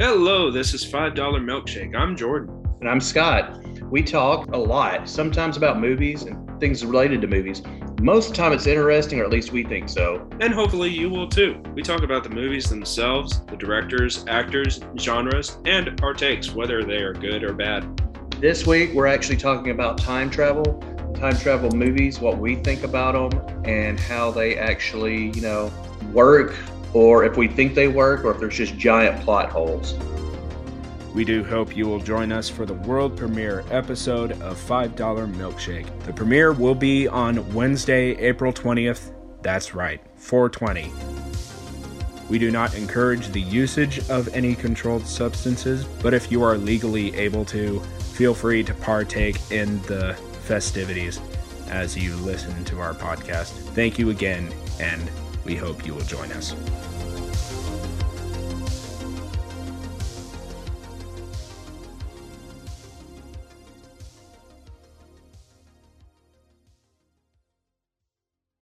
Hello, this is $5 Milkshake. I'm Jordan. And I'm Scott. We talk a lot, sometimes about movies and things related to movies. Most of the time it's interesting, or at least we think so. And hopefully you will too. We talk about the movies themselves, the directors, actors, genres, and our takes, whether they are good or bad. This week we're actually talking about time travel, time travel movies, what we think about them, and how they actually, you know, work, or if we think they work, or if there's just giant plot holes. We do hope you will join us for the world premiere episode of $5 Milkshake. The premiere will be on Wednesday, April 20th. That's right, 420. We do not encourage the usage of any controlled substances, but if you are legally able to, feel free to partake in the festivities as you listen to our podcast. Thank you again, and we hope you will join us.